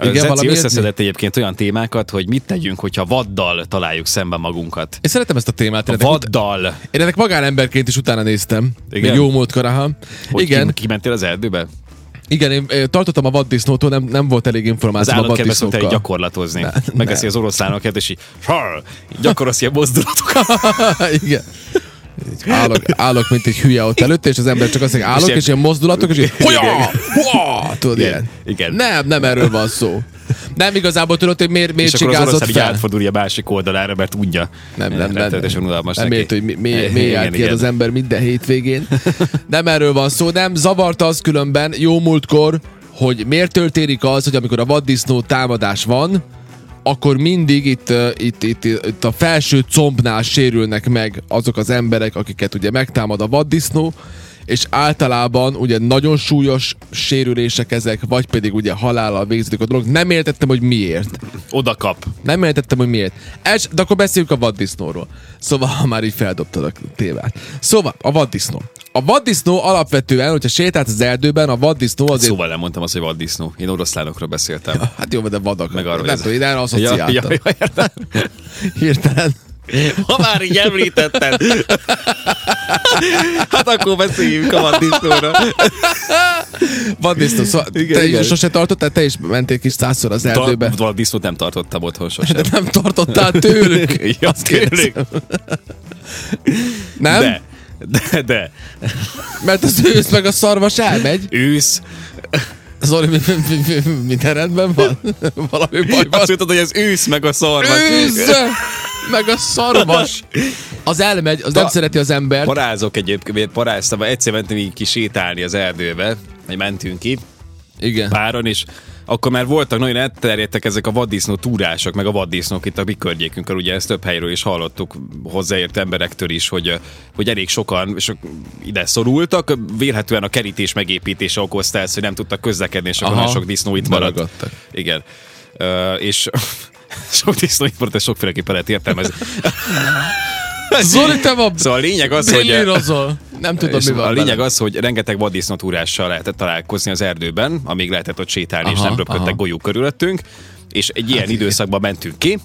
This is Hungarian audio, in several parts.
Igen, Zeci valami összeszedett egyébként olyan témákat, hogy mit tegyünk, hogyha vaddal találjuk szemben magunkat. Én szeretem ezt a témát. A vaddal. én ennek magánemberként is utána néztem. Igen? Még jó múltkor, aha. Hogy Igen, Ki, kimentél az erdőbe? igen, én eh, tartottam a vaddisznótól, nem, nem volt elég Az információ a szoktál így vaddisznókkal. gyakorlatozni. Ne, Megeszi az oroszlánokat, és így, gyakorolsz ilyen mozdulatokat. igen. Így Állok, állok, mint egy hülye ott előtt, és az ember csak azt mondja, állok, és ilyen mozdulatok, és így, hoja, hoja, tudod, Igen, ilyen. igen. Nem, nem erről van szó. Nem igazából tudod, hogy miért, miért És akkor az csigázott oroszlán így fel. átfordulja a másik oldalára, mert udja. Nem, nem, nem. Rettenetesen unalmas nem ért, hogy mi, mi, Igen, mi az ember minden hétvégén. Nem erről van szó, nem. Zavart az különben jó múltkor, hogy miért történik az, hogy amikor a vaddisznó támadás van, akkor mindig itt, itt, itt, itt a felső combnál sérülnek meg azok az emberek, akiket ugye megtámad a vaddisznó, és általában ugye nagyon súlyos sérülések ezek, vagy pedig ugye halállal végzik a dolog. Nem értettem, hogy miért. Oda kap. Nem értettem, hogy miért. Els, de akkor beszéljünk a vaddisznóról. Szóval, ha már így feldobtad a témát. Szóval, a vaddisznó. A vaddisznó alapvetően, hogyha sétálsz az erdőben, a vaddisznó azért... Szóval nem mondtam azt, hogy vaddisznó. Én oroszlánokról beszéltem. Hát jó, de vadak. Meg arról, nem tudom, én erre Ja, ja, asszociáltam. ja, értem. Hirtelen. Ha már így említetted. hát akkor beszéljünk a vaddisznóra. Vaddisznó. Szóval Igen, te igen. sose tartottál, te is mentél kis százszor az erdőbe. Ta- Vaddisznót nem tartottam otthon sosem. De nem tartottál tőlük. Ja, Azt tőlük. Nem? De, de, de. Mert az ősz meg a szarvas elmegy. Ősz. Zoli, mi, mi, mi, mi, minden rendben van? Valami baj van? Azt mondtad, hogy az ősz meg a szarvas. Ősz! Meg a szarvas. Az elmegy, az nem Ta- szereti az embert. Parázok egyébként, paráztam, egyszer mentünk így ki sétálni az erdőbe, hogy mentünk ki Igen. páron, és akkor már voltak, nagyon elterjedtek ezek a vaddisznó túrások, meg a vaddisznók itt a mi környékünkön, ugye ezt több helyről is hallottuk hozzáért emberektől is, hogy, hogy elég sokan sok ide szorultak, vélhetően a kerítés megépítése okozta ezt, hogy nem tudtak közlekedni, és akkor Aha, sok disznó itt maradt. Igen. Uh, és sok disznó itt maradt, ezt sokféleképpen lehet értelmezni. Zoli, te ma Szóval a lényeg az, hogy... Nem tudom, És mi van a lényeg vele. az, hogy rengeteg vaddisznótúrással lehetett találkozni az erdőben, amíg lehetett ott sétálni, és Aha, nem röpködtek aha. golyók körülöttünk, és egy ilyen igen. időszakban mentünk ki,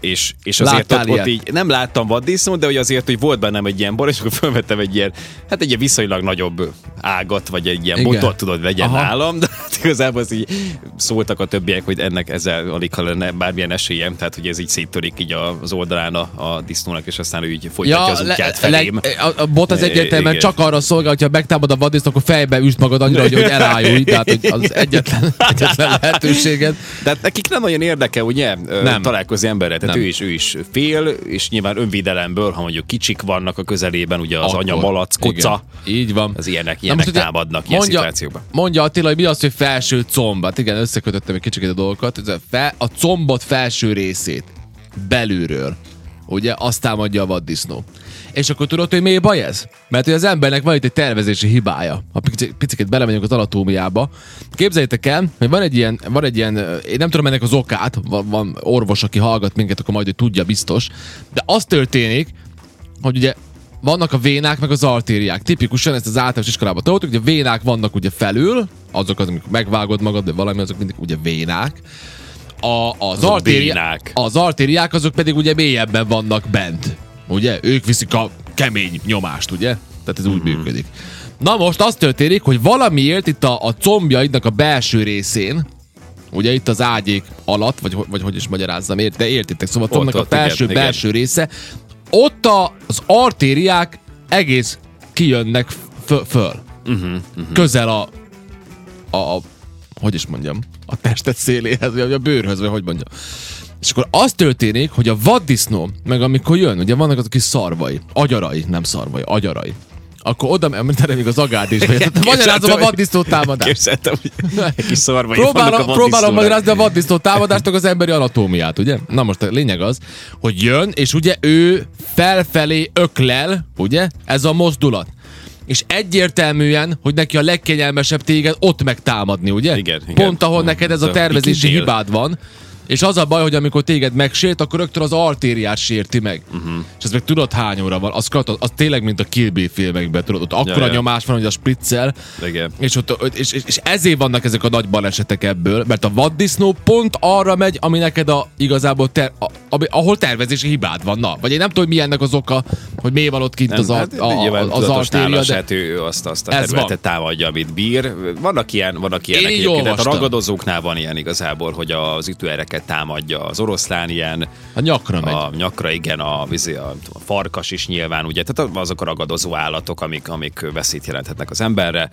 és, és azért Láttál ott, ott így nem láttam vaddisznót, de hogy azért, hogy volt bennem egy ilyen bor, és akkor felvettem egy ilyen, hát egy ilyen viszonylag nagyobb ágat, vagy egy ilyen Igen. botot, tudod, legyen Aha. nálam, de hát igazából az így szóltak a többiek, hogy ennek ezzel alig ha lenne bármilyen esélyem, tehát hogy ez így széttörik így az oldalán a, a disznónak, és aztán ő így folytatja az útját felém. a, a bot az egyértelműen Igen. csak arra szolgál, hogyha megtámad a vaddiszt, akkor fejbe üst magad annyira, hogy, hogy elájulj. Tehát hogy az egyetlen, egyetlen lehetőséged. De hát nekik nem nagyon érdeke, ugye. Nem. találkozni emberrel. Tehát Nem. ő is, ő is fél, és nyilván önvédelemből, ha mondjuk kicsik vannak a közelében, ugye az Akkor. anya malac, koca, Igen. Így van. az ilyenek, Na ilyenek ugye támadnak ilyen mondja, szituációkban. Mondja Attila, hogy mi az, hogy felső comb. Hát igen, összekötöttem egy kicsit a dolgokat. A, fel, a combot felső részét belülről, ugye, azt támadja a vaddisznó. És akkor tudod, hogy miért baj ez? Mert hogy az embernek van itt egy tervezési hibája. Ha picit, belemegyünk az anatómiába. Képzeljétek el, hogy van egy ilyen, van egy ilyen, én nem tudom ennek az okát, van, van orvos, aki hallgat minket, akkor majd ő tudja biztos. De az történik, hogy ugye vannak a vénák, meg az artériák. Tipikusan ezt az általános iskolában tanultuk, hogy a vénák vannak ugye felül, azok, az, amikor megvágod magad, de valami, azok mindig ugye vénák. A, az, Azok artéri- vénák. az artériák azok pedig ugye mélyebben vannak bent. Ugye? Ők viszik a kemény nyomást, ugye? Tehát ez úgy működik. Na most az történik, hogy valamiért itt a, a combjaidnak a belső részén, ugye itt az ágyék alatt, vagy, vagy hogy is magyarázzam, ért, de értitek, szóval a combnak a igen, felső, igen. belső része, ott a, az artériák egész kijönnek föl. föl. Uh-huh, uh-huh. Közel a, a, a, hogy is mondjam, a testet széléhez, vagy a bőrhöz, vagy hogy mondjam. És akkor az történik, hogy a vaddisznó, meg amikor jön, ugye vannak azok kis szarvai, agyarai, nem szarvai, agyarai. Akkor oda, mert még az agád is, magyarázom a vaddisznó támadást. Képzeltem, hogy kis szarvai vannak a Próbálom, próbálom magyarázni a vaddisznó támadásnak az emberi anatómiát, ugye? Na most a lényeg az, hogy jön, és ugye ő felfelé öklel, ugye? Ez a mozdulat. És egyértelműen, hogy neki a legkényelmesebb téged ott megtámadni, ugye? Igen, igen. Pont ahol neked ez a tervezési hibád van. És az a baj, hogy amikor téged megsért, akkor rögtön az artériát sérti meg. Mhm. Uh-huh. És ez meg tudod hány óra van. Az, az, az tényleg, mint a Kill Bill filmekben, tudod, ott akkora ja. nyomás van, hogy a spriccel, Igen. és, ott, és, és, és, ezért vannak ezek a nagy balesetek ebből, mert a vaddisznó pont arra megy, ami neked a, igazából ter, a, ami, ahol tervezési hibád van. Na, vagy én nem tudom, hogy mi ennek az oka, hogy miért van ott kint az, a, hát, a, nyilván a, az artéria, de hát ő azt, azt a területet van. támadja, amit bír. Vannak ilyen, vannak ilyenek így egyébként, tehát a ragadozóknál van ilyen igazából, hogy az ütőereket támadja, az oroszlán ilyen, a nyakra megy. a nyakra igen, a, a, a farkas is nyilván, ugye, tehát azok a ragadozó állatok, amik, amik veszélyt jelenthetnek az emberre,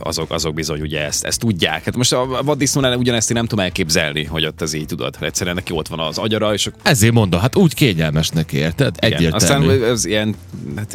azok, azok bizony ugye ezt, ezt tudják. Hát most a vaddisznónál ugyanezt én nem tudom elképzelni, hogy ott az így tudod. Egyszerűen neki ott van az agyara, és akkor Ezért mondom, hát úgy kényelmesnek érted? igen. Egyértelmű. Aztán ez ilyen hát,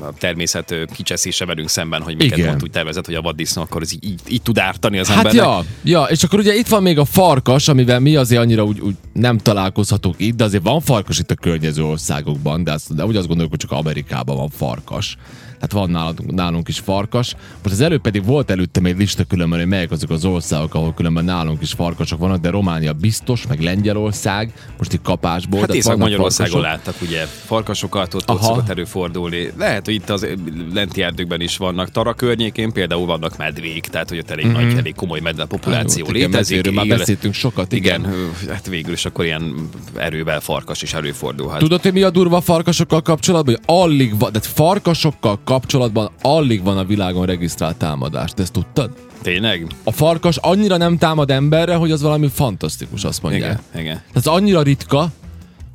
a természet kicseszése velünk szemben, hogy miket Igen. pont úgy tervezett, hogy a vaddisznó akkor ez így, így, így tud ártani az Hát embernek. ja, ja, és akkor ugye itt van még a farkas, amivel mi azért annyira úgy, úgy nem találkozhatunk itt, de azért van farkas itt a környező országokban, de, azt, de úgy azt gondoljuk, hogy csak Amerikában van farkas. Tehát van nálunk, nálunk is farkas. Most az előbb pedig volt előttem egy lista különben, hogy melyek azok az országok, ahol különben nálunk is farkasok vannak, de Románia biztos, meg Lengyelország, most itt kapásból. Hát tehát Észak-Magyarországon láttak ugye farkasokat, ott, ott szokott előfordulni. Lehet, hogy itt az lenti erdőkben is vannak. Tara környékén például vannak medvék, tehát hogy ott elég nagy, elég komoly medve populáció Hát, igen, létezik. medvéről már él- beszéltünk sokat, igen. igen, hát végül is akkor ilyen erővel farkas is előfordulhat. Tudod, hogy mi a durva farkasokkal kapcsolatban? Hogy alig van, de farkasokkal kapcsolatban alig van a világon regisztrált támadás. Te ezt tudtad? Tényleg? A farkas annyira nem támad emberre, hogy az valami fantasztikus, azt mondják. Igen, Igen. Ez annyira ritka,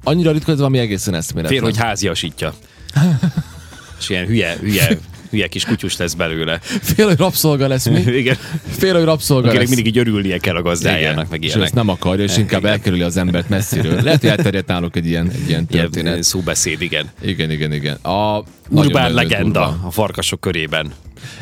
annyira ritka, hogy ez valami egészen eszméletlen. Fél, hogy háziasítja. És ilyen hülye, hülye, hülye kis kutyus lesz belőle. Fél, hogy rabszolga lesz mi? Igen. Fél, hogy rabszolga Akinek lesz. mindig így örülnie kell a gazdájának, meg és ő ilyenek. ezt nem akarja, és inkább elkerüli az embert messziről. Lehet, hogy elterjedt náluk egy ilyen, egy ilyen Ilyen történet. szóbeszéd, igen. Igen, igen, igen. A Urbán legenda durva. a farkasok körében.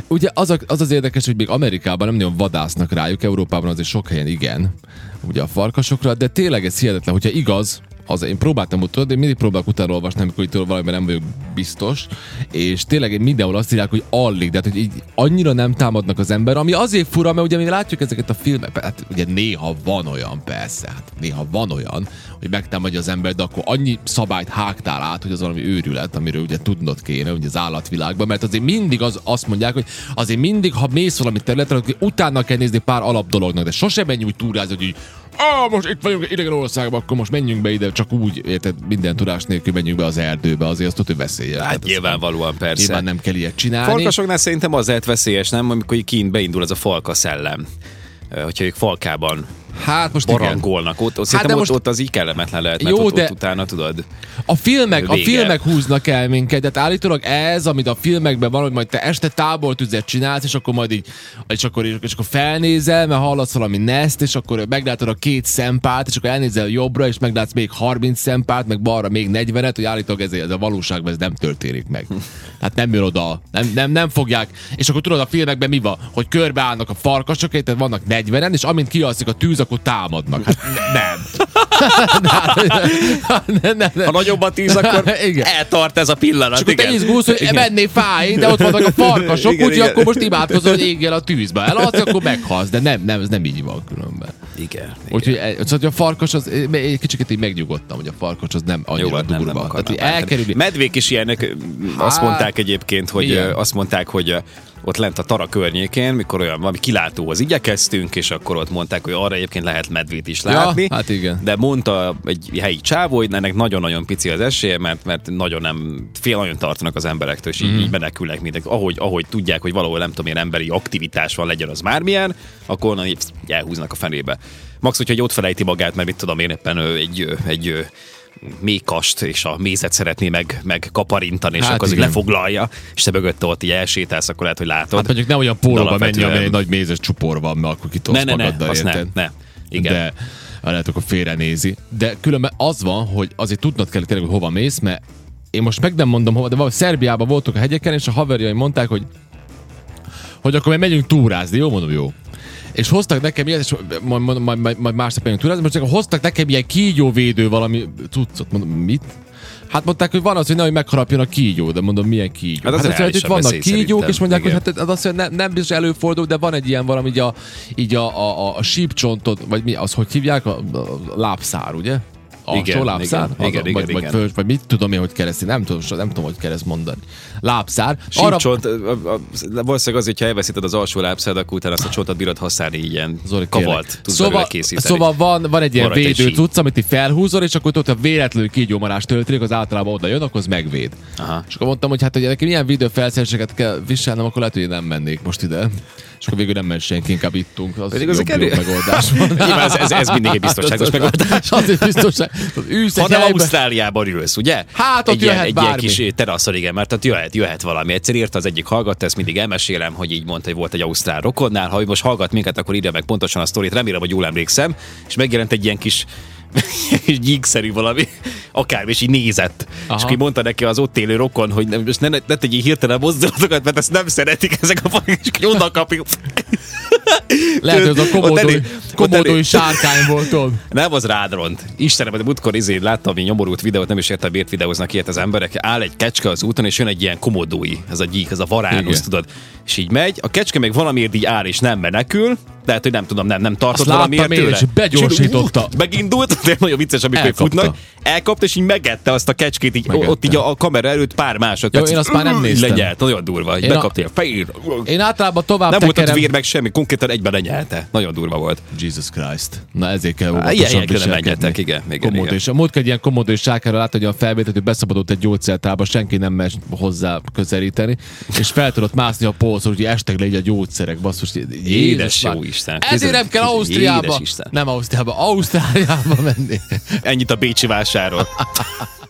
Ugye az, a, az az érdekes, hogy még Amerikában nem nagyon vadásznak rájuk, Európában azért sok helyen igen, ugye a farkasokra, de tényleg ez hihetetlen, hogyha igaz, az, én próbáltam utána, én mindig próbálok utána olvasni, amikor itt valamiben nem vagyok biztos, és tényleg én mindenhol azt írják, hogy alig, de hát, hogy így annyira nem támadnak az ember, ami azért fura, mert ugye mi látjuk ezeket a filmeket, hát ugye néha van olyan, persze, hát néha van olyan, hogy megtámadja az ember, de akkor annyi szabályt hágtál át, hogy az valami őrület, amiről ugye tudnod kéne, ugye az állatvilágban, mert azért mindig az, azt mondják, hogy azért mindig, ha mész valami területre, utána kell nézni pár alap dolognak, de sosem menj úgy túrázni, hogy ah, most itt vagyunk idegen országban, akkor most menjünk be ide, csak úgy, érted, minden tudás nélkül menjünk be az erdőbe, azért azt tudod, hogy veszélye. Hát nyilvánvalóan persze. Nyilván nem kell ilyet csinálni. Farkasoknál szerintem az lehet veszélyes, nem? Amikor kint beindul ez a falka szellem. Hogyha ők falkában Hát most igen. barangolnak, ott, ott, Hát de ott, most- ott az így kellemetlen lehet, mert Jó, ott, de- ott utána tudod. A filmek, a Vége. filmek húznak el minket, tehát állítólag ez, amit a filmekben van, hogy majd te este tábortüzet csinálsz, és akkor majd így, és akkor, és akkor felnézel, mert hallasz valami neszt, és akkor meglátod a két szempát, és akkor elnézel jobbra, és meglátsz még 30 szempát, meg balra még 40-et, hogy állítólag ez, ez a valóságban ez nem történik meg. Hát nem jön oda, nem, nem, nem fogják. És akkor tudod, a filmekben mi van? Hogy körbeállnak a farkasok, tehát vannak 40-en, és amint kialszik a tűz, akkor támadnak. Hát nem. nem, nem, nem. Ha nagyobb a tűz, akkor Igen. eltart ez a pillanat. És akkor te igen. izgulsz, hogy Igen. menné fáj, de ott vannak a farkasok, Igen, úgyhogy igen. akkor most imádkozol, hogy égjél a tűzbe. Elalsz, akkor meghalsz, de nem, nem, ez nem így van különben. Igen. igen. Úgyhogy e- szóval, a farkas, az, egy kicsit így megnyugodtam, hogy a farkas az nem annyira Jó, hát nem, nem durva. Tehát elkerüli. Medvék is ilyenek, azt Hát, mondták egyébként, hogy ö, azt mondták, hogy ott lent a Tara környékén, mikor olyan valami kilátóhoz igyekeztünk, és akkor ott mondták, hogy arra egyébként lehet medvét is Ja, látni. hát igen. De mondta egy helyi csávó, hogy ennek nagyon-nagyon pici az esélye, mert, mert nagyon nem, fél nagyon tartanak az emberektől, és így, Mhm. így menekülnek mindenki. Ahogy, ahogy tudják, hogy valahol nem tudom, ilyen emberi aktivitás van, legyen az bármilyen, akkor onnan elhúznak a fenébe. Max, hogyha ott felejti magát, mert mit tudom én éppen egy, egy mékast és a mézet szeretné meg, meg kaparintani, és Hát akkor igen. lefoglalja, és te mögötte ott így elsétálsz, akkor lehet, hogy látod. Hát mondjuk ne olyan pólóba menj, amely egy nagy mézes csupor van, mert akkor kitolsz ne, ne, ne, magaddal, ne, érted? ne. Igen. De lehet, akkor félrenézi. De különben az van, hogy azért tudnod kell tényleg, hogy hova mész, mert én most meg nem mondom hova, de valahogy Szerbiában voltunk a hegyeken, és a haverjaim mondták, hogy hogy akkor majd megyünk túrázni, jó mondom, jó. És hoztak nekem ilyet, és majd, majd, majd, majd másnap megyünk túrázni, most csak hoztak nekem ilyen kígyóvédő valami cuccot, mondom, mit? Hát mondták, hogy van az, hogy nehogy megharapjon a kígyó, de mondom, milyen kígyó. Hát az azt mondja, hogy vannak kígyók, szerintem. és mondják, Igen. hogy hát az azt mondja, nem, nem biztos előfordul, de van egy ilyen valami, így a, így a, a, a, a sípcsontot, vagy mi, az hogy hívják? A, a lábszár, ugye? Alsó Igen, lábszár? igen, igen, igen, vagy, igen. Vagy, föl, vagy mit tudom én, hogy kereszt, nem tudom, nem tudom, hogy kereszt mondani. Lábszár. Sípcsont, a, a, valószínűleg az, hogyha elveszíted az alsó lábszád, akkor utána azt a csontot bírod használni ilyen Zoli, kavalt. szóval, szóval van, van egy ilyen egy védő síp. cucc, amit felhúzol, és akkor tudod, ha véletlenül kígyómarás történik, az általában oda jön, akkor az megvéd. Aha. És akkor mondtam, hogy hát, hogy nekem ilyen videófelszereléseket kell viselnem, akkor lehet, hogy nem mennék most ide. És akkor végül nem ment senki, inkább ittunk. Az Pedig jobb, jobb megoldás. Nyilván ez, ez, ez mindig egy biztonságos megoldás. Az egy biztonság. Ülsz egy Ha nem helybe, Ausztráliában ülsz, ugye? Hát, ott egy ilyen, jöhet egy ilyen bármi. kis teraszon, igen, mert ott jöhet, jöhet valami. Egyszer írta az egyik hallgatta, ezt mindig elmesélem, hogy így mondta, hogy volt egy ausztrál rokonnál. Ha most hallgat minket, akkor írja meg pontosan a sztorit, remélem, hogy jól emlékszem. És megjelent egy ilyen kis gyíkszerű valami, akármi, és így nézett. Aha. És akkor így mondta neki az ott élő rokon, hogy nem, most ne, ne, ne tegyél hirtelen mozdulatokat, mert ezt nem szeretik ezek a fajok, és onnan kapjuk. Lehet, hogy ez a Ott komodói, ott komodói sárkány volt tudod. Nem, az rád ront. Istenem, de múltkor izé láttam egy nyomorult videót, nem is értem, miért videóznak ilyet az emberek. Áll egy kecske az úton, és jön egy ilyen komodói, ez a gyík, ez a varánusz, tudod. És így megy, a kecske meg valamiért így áll és nem menekül, lehet, hogy nem tudom, nem, nem tartott Azt valamiért láttam én, tőle. és begyorsította. És így, megindult, de nagyon vicces, amikor Elkapta. futnak. Elkapta, és így megette azt a kecskét, így Megette. ott így a, a kamera előtt pár másodperc. Jó, én azt már nem néztem. Legyelt, nagyon durva. Így Én a- bekapta a fejét. Én általában tovább Nem volt ott tekerem. vér meg semmi, konkrétan egyben lenyelte. Nagyon durva volt. Jesus Christ. Na ezért kell Á, óvatosan viselkedni. igen, igen, igen. És a múltkor egy ilyen komódó és sárkára látta, hogy a felvételt, hogy beszabadult egy gyógyszertárba, senki nem megy hozzá közelíteni, és fel tudott mászni a polcon, hogy estek le így a gyógyszerek, basszus. Jézus Édes jó Isten. Ezért nem kell Ausztriába. Nem Ausztriába, Ausztráliába menni. Ennyit a Bécsi vásárról.